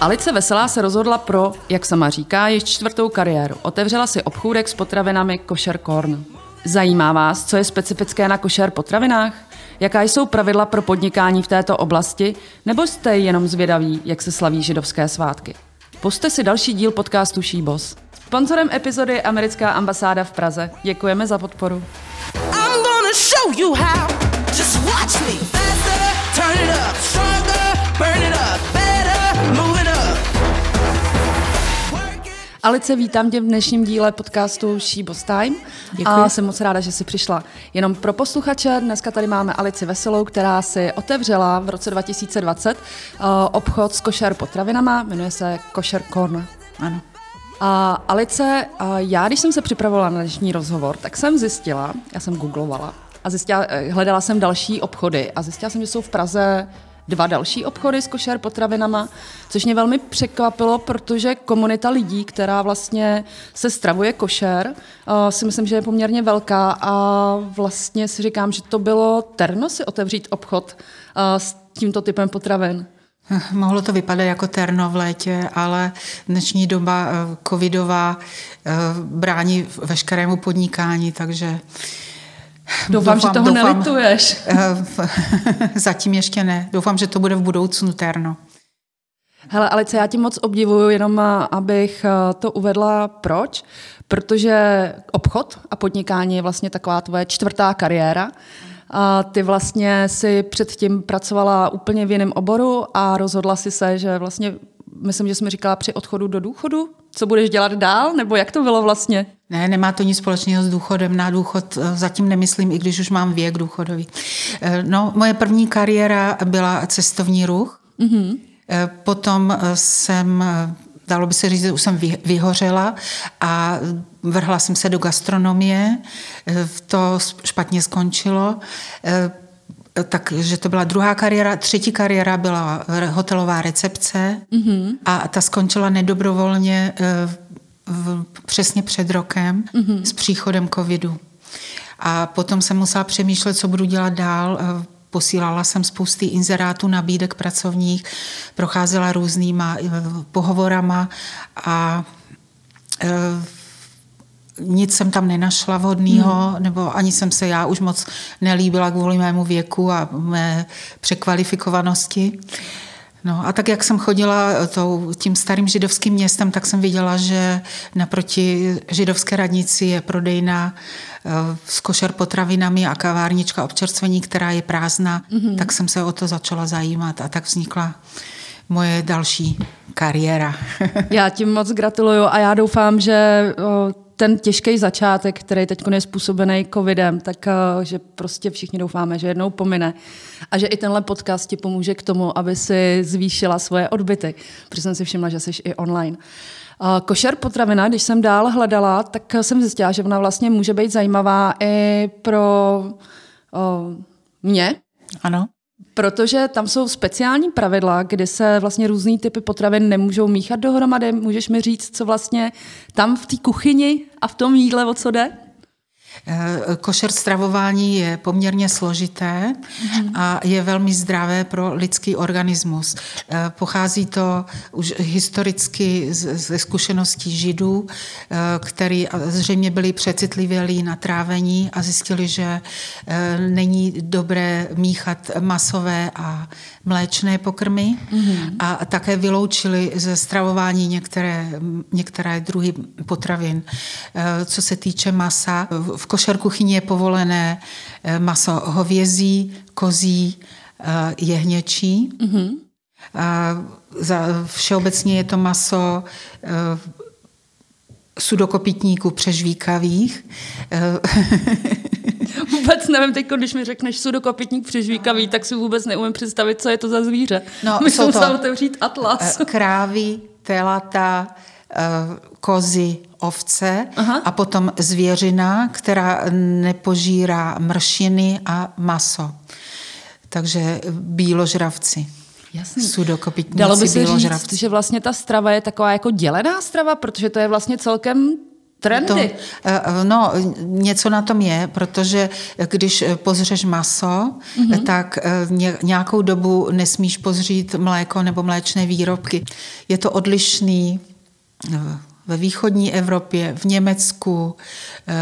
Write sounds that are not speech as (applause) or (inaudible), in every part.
Alice Veselá se rozhodla pro, jak sama říká, již čtvrtou kariéru. Otevřela si obchůdek s potravinami Kosher Corn. Zajímá vás, co je specifické na košer potravinách? Jaká jsou pravidla pro podnikání v této oblasti? Nebo jste jenom zvědaví, jak se slaví židovské svátky? Poste si další díl podcastu Šíbos. Sponzorem epizody je americká ambasáda v Praze. Děkujeme za podporu. I'm show you how. Just watch me. Faster, turn it up, stronger, burn it up, Alice, vítám tě v dnešním díle podcastu Šíbos Time. Děkuji. A jsem moc ráda, že jsi přišla. Jenom pro posluchače, dneska tady máme Alici Veselou, která si otevřela v roce 2020 uh, obchod s košer potravinama, jmenuje se Košer Corner. Ano. A Alice, já když jsem se připravovala na dnešní rozhovor, tak jsem zjistila, já jsem googlovala a zjistila, eh, hledala jsem další obchody a zjistila jsem, že jsou v Praze dva další obchody s košer potravinama, což mě velmi překvapilo, protože komunita lidí, která vlastně se stravuje košer, uh, si myslím, že je poměrně velká a vlastně si říkám, že to bylo terno si otevřít obchod uh, s tímto typem potravin. Mohlo to vypadat jako terno v létě, ale dnešní doba eh, covidová eh, brání veškerému podnikání, takže Doufám, doufám že toho doufám, nelituješ. Eh, (laughs) zatím ještě ne. Doufám, že to bude v budoucnu terno. Hele, Alice, já ti moc obdivuju, jenom abych to uvedla. Proč? Protože obchod a podnikání je vlastně taková tvoje čtvrtá kariéra. A ty vlastně si předtím pracovala úplně v jiném oboru a rozhodla si se, že vlastně, myslím, že jsme říkala při odchodu do důchodu, co budeš dělat dál, nebo jak to bylo vlastně? Ne, nemá to nic společného s důchodem. Na důchod eh, zatím nemyslím, i když už mám věk důchodový. Eh, no, moje první kariéra byla cestovní ruch. Mm-hmm. Potom jsem dalo by se říct, že už jsem vyhořela a vrhla jsem se do gastronomie. To špatně skončilo. Takže to byla druhá kariéra. Třetí kariéra byla hotelová recepce mm-hmm. a ta skončila nedobrovolně v, přesně před rokem mm-hmm. s příchodem covidu. A potom jsem musela přemýšlet, co budu dělat dál Posílala jsem spousty inzerátů, nabídek pracovních, procházela různýma eh, pohovorama a e, nic jsem tam nenašla vhodného, hmm. nebo ani jsem se já už moc nelíbila kvůli mému věku a mé překvalifikovanosti. No a tak, jak jsem chodila tou, tím starým židovským městem, tak jsem viděla, že naproti židovské radnici je prodejna Eh, s košer potravinami a kavárnička občerstvení, která je prázdná, mm-hmm. tak jsem se o to začala zajímat a tak vznikla moje další kariéra. (laughs) já tím moc gratuluju a já doufám, že ten těžký začátek, který teď je způsobený covidem, tak že prostě všichni doufáme, že jednou pomine. A že i tenhle podcast ti pomůže k tomu, aby si zvýšila svoje odbyty. Protože jsem si všimla, že jsi i online. Košer potravina, když jsem dál hledala, tak jsem zjistila, že ona vlastně může být zajímavá i pro o, mě. Ano. Protože tam jsou speciální pravidla, kdy se vlastně různý typy potravin nemůžou míchat dohromady. Můžeš mi říct, co vlastně tam v té kuchyni a v tom jídle, o co jde? Eh, košer stravování je poměrně složité a je velmi zdravé pro lidský organismus. Eh, pochází to už historicky ze zkušeností židů, eh, který zřejmě byli přecitlivělí na trávení a zjistili, že není dobré míchat masové a mléčné pokrmy mm-hmm. a také vyloučili ze stravování některé, některé druhy potravin. Co se týče masa, v košer kuchyni je povolené eh, maso hovězí, kozí, eh, jehněčí. Mm-hmm. A za, všeobecně je to maso eh, sudokopitníků přežvíkavých. (laughs) vůbec nevím, teď, když mi řekneš sudokopitník přežvíkavý, tak si vůbec neumím představit, co je to za zvíře. No, (laughs) Myslím musela otevřít atlas. Krávy, telata, kozy, ovce Aha. a potom zvěřina, která nepožírá mršiny a maso. Takže bíložravci. Jasný. Dalo by se říct, že vlastně ta strava je taková jako dělená strava, protože to je vlastně celkem Trendy. To, eh, no, něco na tom je, protože když pozřeš maso, mm-hmm. tak nějakou dobu nesmíš pozřít mléko nebo mléčné výrobky. Je to odlišný ve východní Evropě, v Německu eh,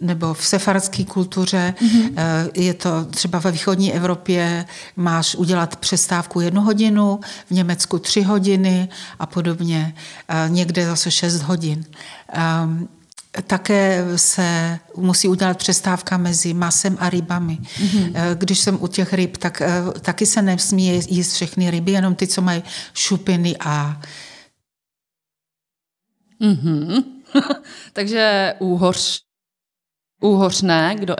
nebo v sefarské kultuře. Mm-hmm. Je to třeba ve východní Evropě máš udělat přestávku jednu hodinu, v Německu tři hodiny a podobně. Někde zase šest hodin. Ehm, také se musí udělat přestávka mezi masem a rybami. Mm-hmm. Když jsem u těch ryb, tak taky se nesmí jíst všechny ryby, jenom ty, co mají šupiny a Mm-hmm. (laughs) Takže úhoř, úhoř ne, kdo,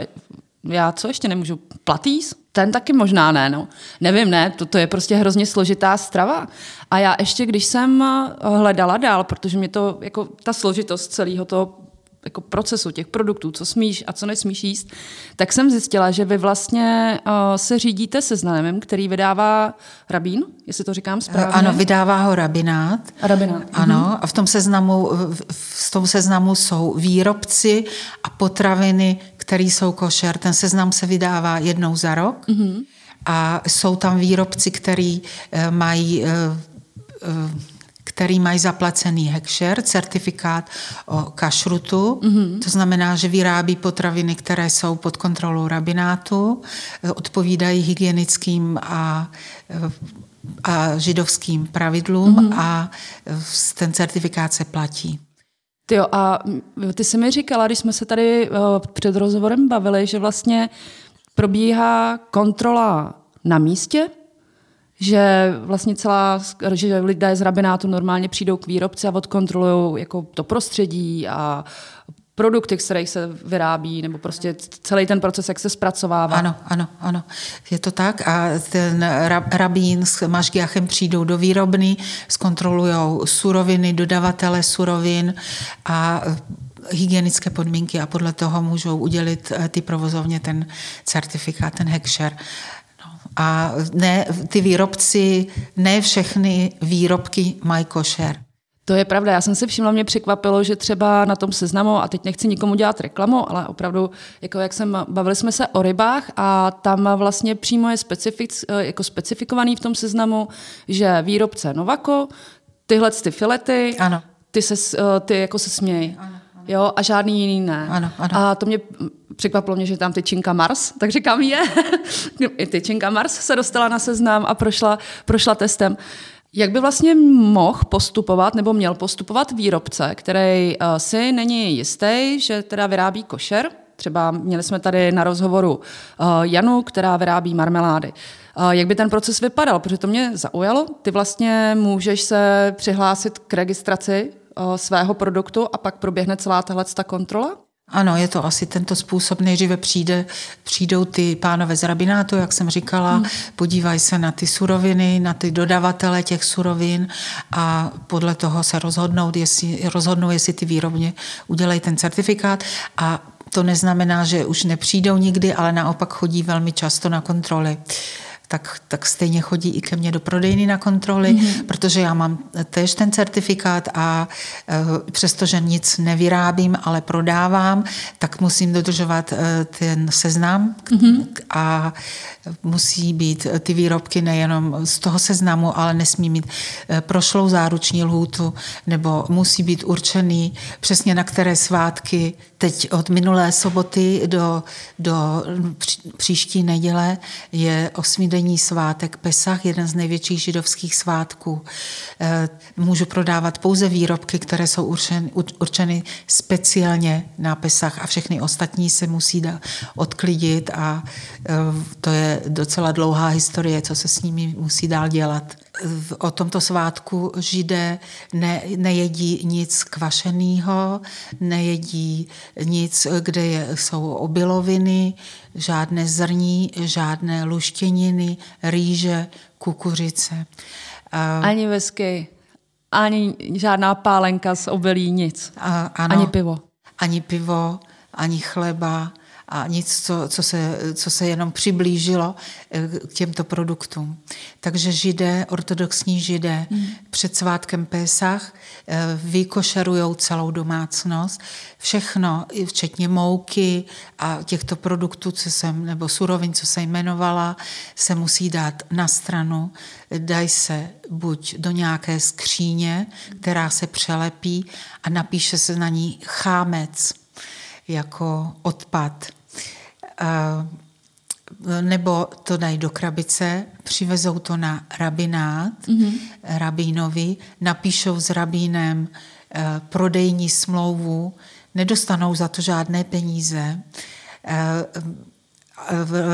já co ještě nemůžu, platýs? Ten taky možná ne, no. Nevím, ne, to, to je prostě hrozně složitá strava. A já ještě, když jsem hledala dál, protože mě to, jako ta složitost celého toho jako procesu těch produktů, co smíš a co nesmíš jíst, tak jsem zjistila, že vy vlastně uh, se řídíte seznamem, který vydává rabín, jestli to říkám správně. Ano, vydává ho rabinát. Rabinát. Ano, mhm. a v tom seznamu, v tom seznamu jsou výrobci a potraviny, které jsou košer. Ten seznam se vydává jednou za rok. Mm-hmm. A jsou tam výrobci, který uh, mají uh, který mají zaplacený hekšer, certifikát o kašrutu, mm-hmm. to znamená, že vyrábí potraviny, které jsou pod kontrolou rabinátu, odpovídají hygienickým a a židovským pravidlům mm-hmm. a ten certifikát se platí. Ty jo, a ty jsi mi říkala, když jsme se tady před rozhovorem bavili, že vlastně probíhá kontrola na místě, že vlastně celá, že lidé z rabinátu normálně přijdou k výrobci a odkontrolují jako to prostředí a produkty, z kterých se vyrábí, nebo prostě celý ten proces, jak se zpracovává. Ano, ano, ano. Je to tak a ten rabín s Mašgiachem přijdou do výrobny, zkontrolují suroviny, dodavatele surovin a hygienické podmínky a podle toho můžou udělit eh, ty provozovně ten certifikát, ten hekšer. A ne, ty výrobci, ne všechny výrobky mají košer. To je pravda. Já jsem si všimla, mě překvapilo, že třeba na tom seznamu, a teď nechci nikomu dělat reklamu, ale opravdu, jako jak jsem, bavili jsme se o rybách a tam vlastně přímo je specific, jako specifikovaný v tom seznamu, že výrobce Novako, tyhle ty filety, ano. ty, se, ty jako se smějí. Ano jo, a žádný jiný ne. Ano, ano. A to mě překvapilo mě, že tam tyčinka Mars, tak říkám je. (laughs) I tyčinka Mars se dostala na seznam a prošla, prošla testem. Jak by vlastně mohl postupovat nebo měl postupovat výrobce, který uh, si není jistý, že teda vyrábí košer? Třeba měli jsme tady na rozhovoru uh, Janu, která vyrábí marmelády. Uh, jak by ten proces vypadal? Protože to mě zaujalo. Ty vlastně můžeš se přihlásit k registraci svého produktu a pak proběhne celá tahle kontrola? Ano, je to asi tento způsob. Nejdříve přijde, přijdou ty pánové z rabinátu, jak jsem říkala, hmm. podívají se na ty suroviny, na ty dodavatele těch surovin a podle toho se rozhodnou, jestli, rozhodnou, jestli ty výrobně udělají ten certifikát a to neznamená, že už nepřijdou nikdy, ale naopak chodí velmi často na kontroly tak, tak stejně chodí i ke mně do prodejny na kontroly, mm-hmm. protože já mám též ten certifikát a e, přestože nic nevyrábím, ale prodávám, tak musím dodržovat e, ten seznam mm-hmm. a musí být ty výrobky nejenom z toho seznamu, ale nesmí mít e, prošlou záruční lhůtu, nebo musí být určený přesně na které svátky, teď od minulé soboty do, do příští neděle je osmý denní svátek Pesach, jeden z největších židovských svátků. Eh, můžu prodávat pouze výrobky, které jsou určeny, určeny speciálně na Pesach a všechny ostatní se musí odklidit a eh, to je docela dlouhá historie, co se s nimi musí dál dělat o tomto svátku židé ne, nejedí nic kvašeného, nejedí nic, kde je, jsou obiloviny, žádné zrní, žádné luštěniny, rýže, kukuřice. Ani vesky, ani žádná pálenka z obilí, nic. A, ano, ani pivo. Ani pivo, ani chleba, a nic, co, co, se, co se jenom přiblížilo eh, k těmto produktům. Takže židé, ortodoxní židé hmm. před svátkem Pésach eh, vykošerují celou domácnost. Všechno, včetně mouky a těchto produktů, co jsem, nebo surovin, co se jmenovala, se musí dát na stranu. Dají se buď do nějaké skříně, která se přelepí a napíše se na ní chámec jako odpad. Nebo to dají do krabice, přivezou to na rabinát, mm-hmm. rabínovi, napíšou s rabínem e, prodejní smlouvu, nedostanou za to žádné peníze. E,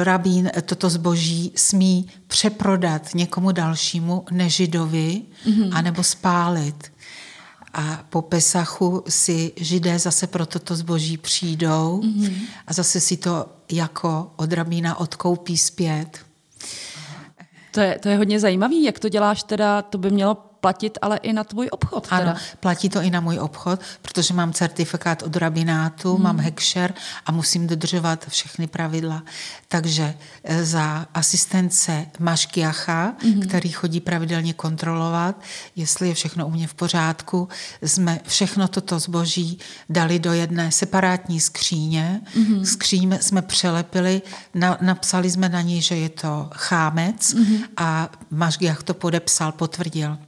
rabín toto zboží smí přeprodat někomu dalšímu nežidovi mm-hmm. anebo spálit. A po Pesachu si židé zase pro toto zboží přijdou mm-hmm. a zase si to jako od rabína odkoupí zpět. To je, to je hodně zajímavý, jak to děláš teda, to by mělo platit ale i na tvůj obchod. Teda. Ano, platí to i na můj obchod, protože mám certifikát od rabinátu, hmm. mám hekšer a musím dodržovat všechny pravidla. Takže e, za asistence Maškiacha, hmm. který chodí pravidelně kontrolovat, jestli je všechno u mě v pořádku, jsme všechno toto zboží dali do jedné separátní skříně. Hmm. Skříň jsme přelepili, na, napsali jsme na ní, že je to chámec hmm. a Maškiach to podepsal, potvrdil.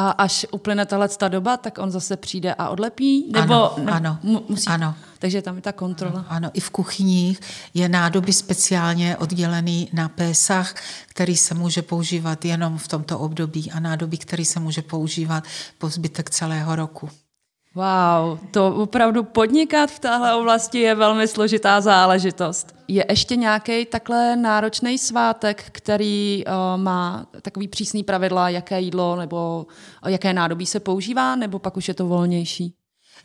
A až uplyne tahle ta doba, tak on zase přijde a odlepí? Nebo ano, ne, ano, musí, ano. Takže tam je ta kontrola. Ano, ano, i v kuchyních je nádoby speciálně oddělený na pésach, který se může používat jenom v tomto období a nádoby, který se může používat po zbytek celého roku. Wow, to opravdu podnikat v téhle oblasti je velmi složitá záležitost. Je ještě nějaký takhle náročný svátek, který uh, má takový přísný pravidla, jaké jídlo nebo jaké nádobí se používá, nebo pak už je to volnější?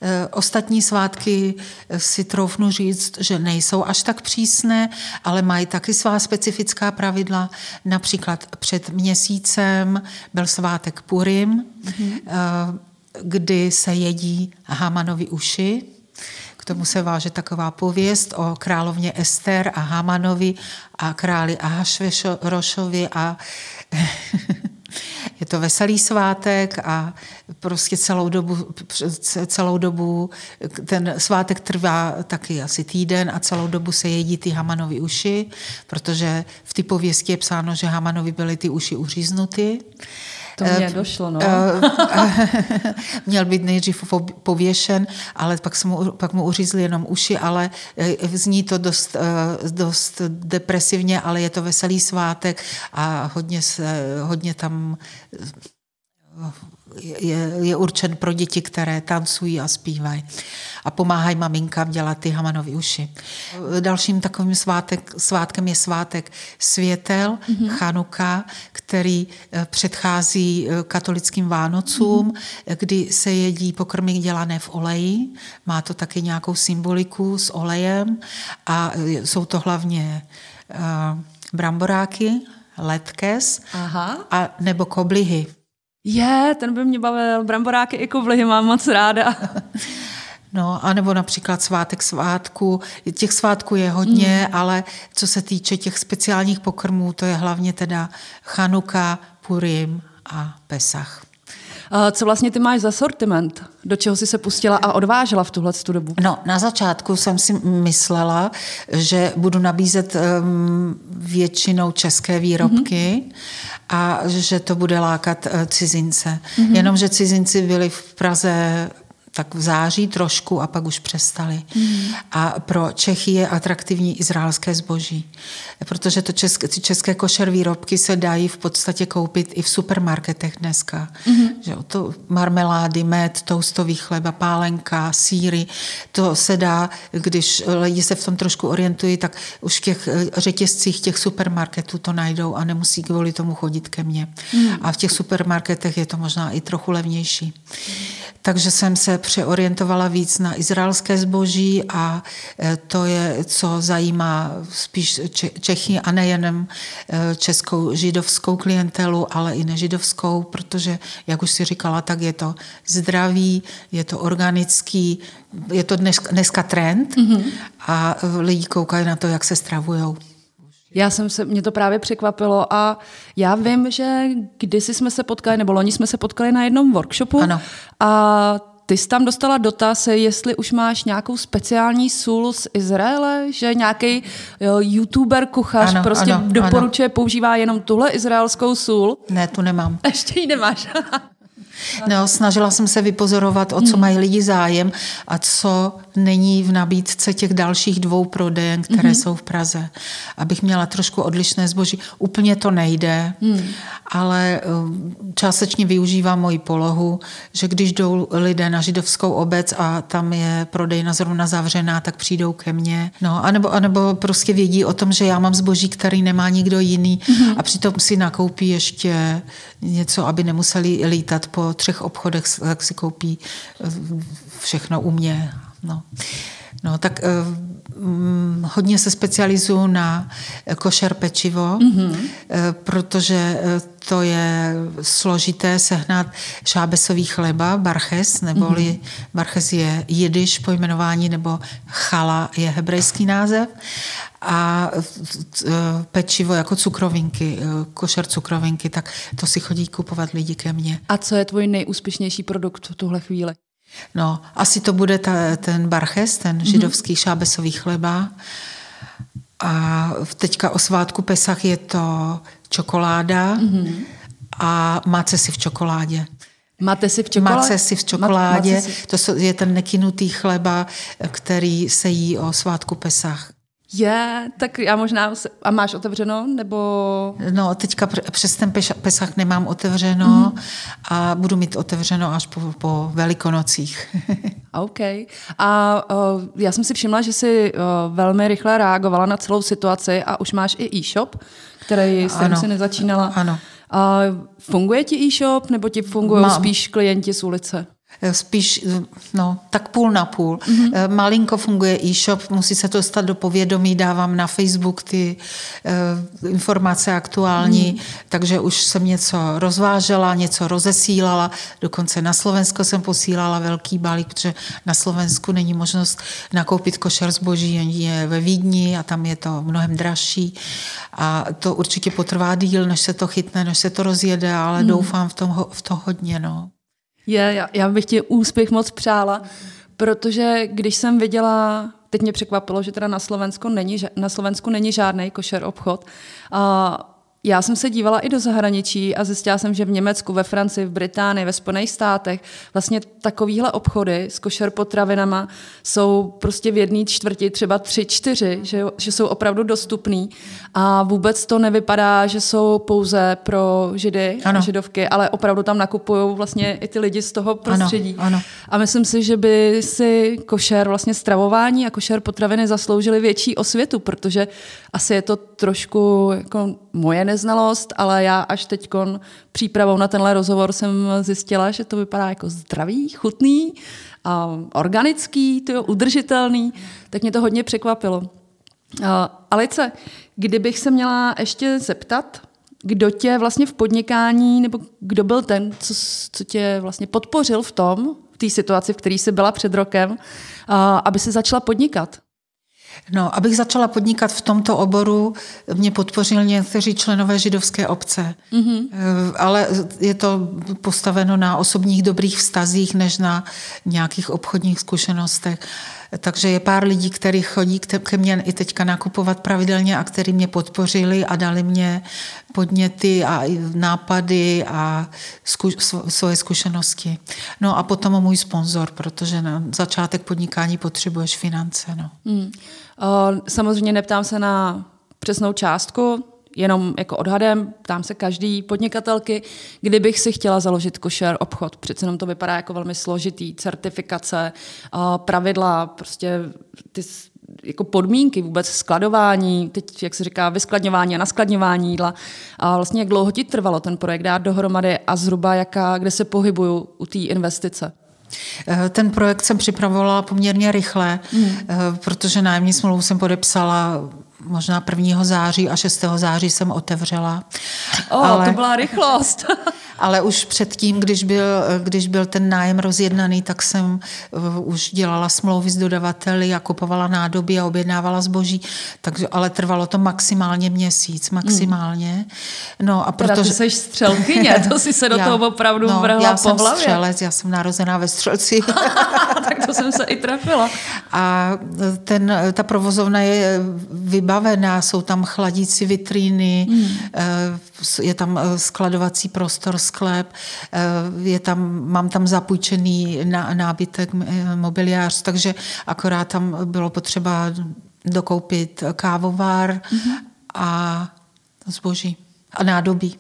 Eh, ostatní svátky eh, si troufnu říct, že nejsou až tak přísné, ale mají taky svá specifická pravidla. Například před měsícem byl svátek Purim, mm-hmm kdy se jedí Hamanovi uši. K tomu se váže taková pověst o královně Ester a Hamanovi a králi Ahašverošovi a (laughs) je to veselý svátek a prostě celou dobu, celou dobu ten svátek trvá taky asi týden a celou dobu se jedí ty Hamanovi uši, protože v ty pověsti je psáno, že Hamanovi byly ty uši uříznuty. To mě eh, došlo, no. Eh, (laughs) měl být nejdřív pověšen, ale pak, mu, pak mu uřízli jenom uši, ale eh, zní to dost, dost depresivně, ale je to veselý svátek a hodně, se, hodně tam je, je určen pro děti, které tancují a zpívají a pomáhají maminkám dělat ty hamanovy uši. Dalším takovým svátek, svátkem je svátek světel, mm-hmm. Chanuka, který eh, předchází eh, katolickým Vánocům, mm-hmm. kdy se jedí pokrmy dělané v oleji. Má to taky nějakou symboliku s olejem a eh, jsou to hlavně uh, bramboráky, letkes Aha. a nebo koblihy. Je, ten by mě bavil. Bramboráky i kovlihy mám moc ráda. No, anebo například svátek svátku. Těch svátků je hodně, mm. ale co se týče těch speciálních pokrmů, to je hlavně teda Chanuka, Purim a Pesach. Co vlastně ty máš za sortiment? Do čeho jsi se pustila a odvážela v tuhle dobu? No, na začátku jsem si myslela, že budu nabízet um, většinou české výrobky mm-hmm. a že to bude lákat uh, cizince. Mm-hmm. Jenomže cizinci byli v Praze tak v září trošku a pak už přestali. Mm. A pro Čechy je atraktivní izraelské zboží, protože to české, ty české košer výrobky se dají v podstatě koupit i v supermarketech dneska. Mm. Že to marmelády, med, toustový chleba, pálenka, síry, to se dá, když lidi se v tom trošku orientují, tak už v těch eh, řetězcích těch supermarketů to najdou a nemusí kvůli tomu chodit ke mně. Mm. A v těch supermarketech je to možná i trochu levnější. Takže jsem se přeorientovala víc na izraelské zboží a to je, co zajímá spíš Čechy a nejenom českou židovskou klientelu, ale i nežidovskou, protože, jak už si říkala, tak je to zdravý, je to organický, je to dnes, dneska trend mm-hmm. a lidi koukají na to, jak se stravujou. Já jsem se, mě to právě překvapilo a já vím, že kdysi jsme se potkali, nebo loni jsme se potkali na jednom workshopu ano. a ty jsi tam dostala dotaz, jestli už máš nějakou speciální sůl z Izraele, že nějaký youtuber, kuchař ano, prostě ano, doporučuje, ano. používá jenom tuhle izraelskou sůl. Ne, tu nemám. (laughs) Ještě ji nemáš. No, snažila jsem se vypozorovat, o co hmm. mají lidi zájem a co není v nabídce těch dalších dvou prodejen, které mm-hmm. jsou v Praze. Abych měla trošku odlišné zboží. Úplně to nejde, mm. ale um, částečně využívám moji polohu, že když jdou lidé na židovskou obec a tam je prodejna zrovna zavřená, tak přijdou ke mně. No, anebo, anebo prostě vědí o tom, že já mám zboží, který nemá nikdo jiný mm-hmm. a přitom si nakoupí ještě něco, aby nemuseli lítat po třech obchodech, tak si koupí eh, všechno u mě. No. No, tak uh, hodně se specializuju na košer pečivo, mm-hmm. protože to je složité sehnat šábesový chleba, barches, neboli mm-hmm. barches je jidiš pojmenování, nebo chala je hebrejský název a pečivo jako cukrovinky, košer cukrovinky, tak to si chodí kupovat lidi ke mně. A co je tvůj nejúspěšnější produkt v tuhle chvíli? No, asi to bude ta, ten barches, ten mm-hmm. židovský šábesový chleba. A teďka o svátku Pesach je to čokoláda mm-hmm. a máte si v čokoládě. Máte si v čokoládě? Máte si v čokoládě. To je ten nekinutý chleba, který se jí o svátku Pesach. Je, tak já možná... A máš otevřeno, nebo... No, teďka přes ten Pesach nemám otevřeno mm. a budu mít otevřeno až po, po Velikonocích. (laughs) OK. A uh, já jsem si všimla, že jsi uh, velmi rychle reagovala na celou situaci a už máš i e-shop, který, kterým si nezačínala. Ano. A funguje ti e-shop, nebo ti fungují Mám. spíš klienti z ulice? Eh, spíš eh, no, tak půl na půl. Mm-hmm. Malinko funguje e-shop, musí se to dostat do povědomí, dávám na Facebook ty uh, informace aktuální, mm. takže už jsem něco rozvážela, něco rozesílala, dokonce na Slovensko jsem posílala velký balík, protože na Slovensku není možnost nakoupit košer zboží, je ve Vídni a tam je to mnohem dražší a to určitě potrvá díl, než se to chytne, než se to rozjede, ale mm. doufám v, tom, v to hodně. No. Je, já, já bych ti úspěch moc přála, protože když jsem viděla, teď mě překvapilo, že teda na Slovensku není, na Slovensku není žádný košer obchod. A já jsem se dívala i do zahraničí a zjistila jsem, že v Německu, ve Francii, v Británii, ve Spojených státech vlastně takovýhle obchody s košer potravinama jsou prostě v jedné čtvrti třeba tři, čtyři, že, že jsou opravdu dostupný a vůbec to nevypadá, že jsou pouze pro židy ano. a židovky, ale opravdu tam nakupují vlastně i ty lidi z toho prostředí. Ano, ano. A myslím si, že by si košer vlastně stravování a košer potraviny zasloužili větší osvětu, protože asi je to trošku jako moje neznalost, ale já až teď přípravou na tenhle rozhovor jsem zjistila, že to vypadá jako zdravý, chutný, a organický, to je udržitelný, tak mě to hodně překvapilo. Uh, Alice, kdybych se měla ještě zeptat, kdo tě vlastně v podnikání, nebo kdo byl ten, co, co tě vlastně podpořil v tom, v té situaci, v které jsi byla před rokem, uh, aby se začala podnikat? No, abych začala podnikat v tomto oboru, mě podpořili někteří členové židovské obce. Mm-hmm. Ale je to postaveno na osobních dobrých vztazích, než na nějakých obchodních zkušenostech. Takže je pár lidí, kteří chodí ke mně i teďka nakupovat pravidelně a kteří mě podpořili a dali mě podněty a nápady a zku- svoje zkušenosti. No a potom můj sponzor, protože na začátek podnikání potřebuješ finance. No. Hmm. Samozřejmě neptám se na přesnou částku, jenom jako odhadem, ptám se každý podnikatelky, kdybych si chtěla založit košer obchod. Přece jenom to vypadá jako velmi složitý, certifikace, pravidla, prostě ty jako podmínky vůbec skladování, teď, jak se říká, vyskladňování a naskladňování jídla. A vlastně jak dlouho ti trvalo ten projekt dát dohromady a zhruba jaká, kde se pohybuju u té investice? Eh, ten projekt jsem připravovala poměrně rychle, mm. protože nájemní smlouvu jsem podepsala možná 1. září a 6. září jsem otevřela. O, ale, to byla rychlost. (laughs) ale už předtím, když byl, když byl ten nájem rozjednaný, tak jsem uh, už dělala smlouvy s dodavateli a kupovala nádoby a objednávala zboží, takže, ale trvalo to maximálně měsíc, maximálně. No a protože... Teda ty jsi střelkyně, to si se do (laughs) já, toho opravdu no, vrhla já po jsem hlavě. střelec, já jsem narozená ve střelci. (laughs) tak to jsem se i trafila. A ten, ta provozovna je vybavená, jsou tam chladící vitríny, hmm. je tam eh, skladovací prostor, sklep, eh, je tam, mám tam zapůjčený nábytek, eh, mobiliář, takže akorát tam bylo potřeba dokoupit kávovár mm-hmm. a zboží a nádobí.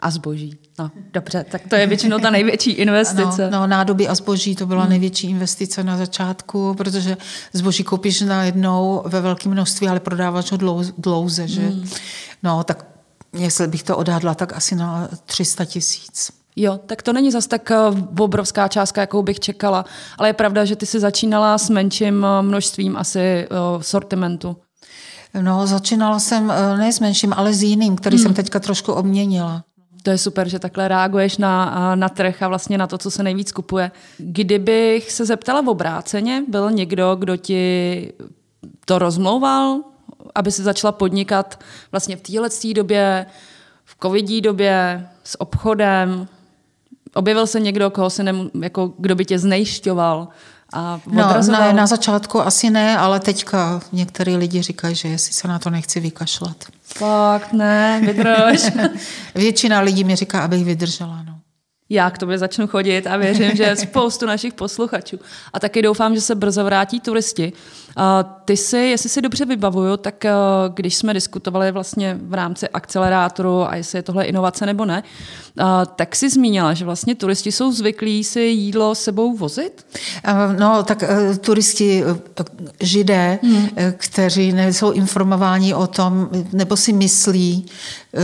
A zboží. No, dobře, tak to je většinou ta největší investice. No, no nádoby a zboží, to byla hmm. největší investice na začátku, protože zboží koupíš najednou ve velkém množství, ale prodáváš ho dlouze, že? Hmm. No, tak jestli bych to odhadla, tak asi na 300 tisíc. Jo, tak to není zas tak eh, obrovská částka, jakou bych čekala, ale je pravda, že ty jsi začínala s menším eh, množstvím asi eh, sortimentu. No, začínala jsem ne s menším, ale s jiným, který hmm. jsem teďka trošku obměnila. To je super, že takhle reaguješ na, na trh a vlastně na to, co se nejvíc kupuje. Kdybych se zeptala v obráceně, byl někdo, kdo ti to rozmlouval, aby se začala podnikat vlastně v téhle době, v covidí době, s obchodem. Objevil se někdo, koho se nem, jako, kdo by tě znejšťoval a no, na, na začátku asi ne, ale teďka některý lidi říkají, že jestli se na to nechci vykašlat. Fakt ne, vydrž. (laughs) Většina lidí mi říká, abych vydržela. No já k tobě začnu chodit a věřím, že (laughs) spoustu našich posluchačů. A taky doufám, že se brzo vrátí turisti. Ty si, jestli si dobře vybavuju, tak když jsme diskutovali vlastně v rámci akcelerátoru a jestli je tohle inovace nebo ne, tak si zmínila, že vlastně turisti jsou zvyklí si jídlo sebou vozit? No, tak turisti, židé, hmm. Kteří nejsou informováni o tom, nebo si myslí,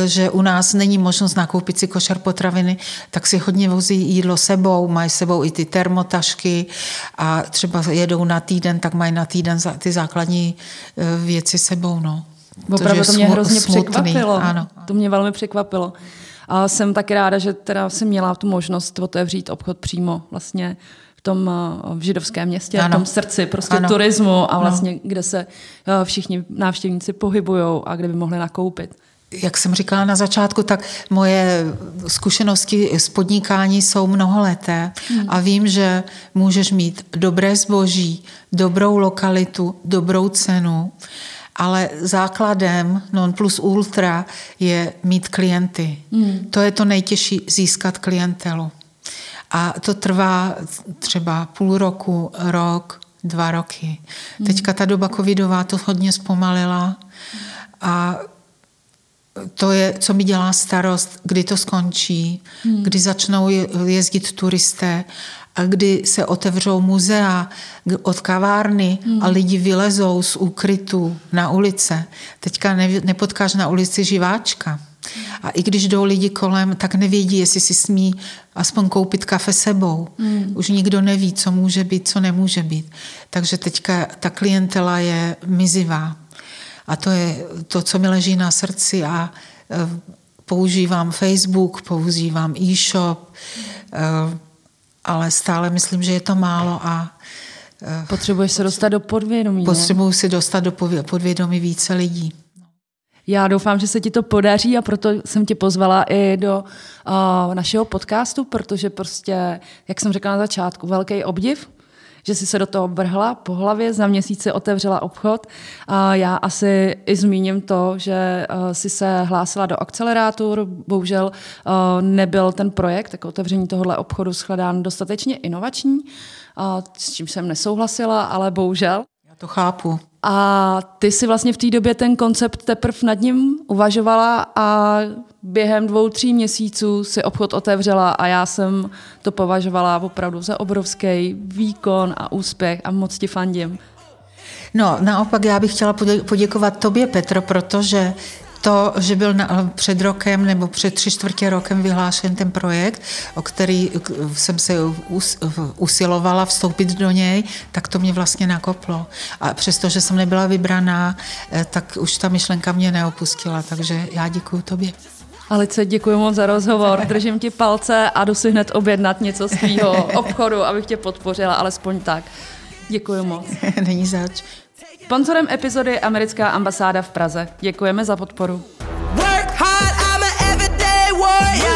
že u nás není možnost nakoupit si košer potraviny, tak si hodně vozí jídlo sebou, mají sebou i ty termotašky a třeba jedou na týden, tak mají na týden ty základní věci sebou. No. Opravdu to mě hrozně smutný. překvapilo. Ano. To mě velmi překvapilo. A jsem taky ráda, že teda jsem měla tu možnost otevřít obchod přímo vlastně v tom v židovském městě, ano. v tom srdci prostě ano. turismu a vlastně, ano. kde se všichni návštěvníci pohybují a kde by mohli nakoupit. Jak jsem říkala na začátku, tak moje zkušenosti z podnikání jsou mnoholeté hmm. a vím, že můžeš mít dobré zboží, dobrou lokalitu, dobrou cenu ale základem non plus ultra je mít klienty. Hmm. To je to nejtěžší získat klientelu. A to trvá třeba půl roku, rok, dva roky. Hmm. Teďka ta doba covidová to hodně zpomalila a to je, co mi dělá starost, kdy to skončí, hmm. kdy začnou jezdit turisté a kdy se otevřou muzea od kavárny hmm. a lidi vylezou z úkrytu na ulice. Teďka ne, nepotkáš na ulici živáčka. A i když jdou lidi kolem, tak nevědí, jestli si smí aspoň koupit kafe sebou. Hmm. Už nikdo neví, co může být, co nemůže být. Takže teďka ta klientela je mizivá. A to je to, co mi leží na srdci a e, používám Facebook, používám e-shop, e, ale stále myslím, že je to málo a eh, Potřebuješ se dostat do podvědomí. Potřebuji se dostat do podvědomí více lidí. Já doufám, že se ti to podaří a proto jsem tě pozvala i do uh, našeho podcastu, protože prostě, jak jsem řekla na začátku, velký obdiv že si se do toho vrhla po hlavě, za měsíc si otevřela obchod. A já asi i zmíním to, že eh, si se hlásila do akcelerátor, bohužel eh, nebyl ten projekt, jako otevření tohohle obchodu shledán dostatečně inovační, s čím jsem nesouhlasila, ale bohužel. Já to chápu. A ty si vlastně v té době ten koncept teprve nad ním uvažovala a během dvou, tří měsíců si obchod otevřela a já jsem to považovala opravdu za obrovský výkon a úspěch a moc ti fandím. No, naopak já bych chtěla poděkovat tobě, Petro, protože to, že byl na, před rokem nebo před tři čtvrtě rokem vyhlášen ten projekt, o který jsem se us, usilovala vstoupit do něj, tak to mě vlastně nakoplo. A přestože jsem nebyla vybraná, eh, tak už ta myšlenka mě neopustila, takže já děkuji tobě. Alice, děkuji moc za rozhovor, (laughs) držím ti palce a jdu si hned objednat něco z tvýho (laughs) obchodu, abych tě podpořila, alespoň tak. Děkuji moc. (laughs) Není zač. Sponzorem epizody je americká ambasáda v Praze. Děkujeme za podporu. Work hard, I'm an everyday warrior.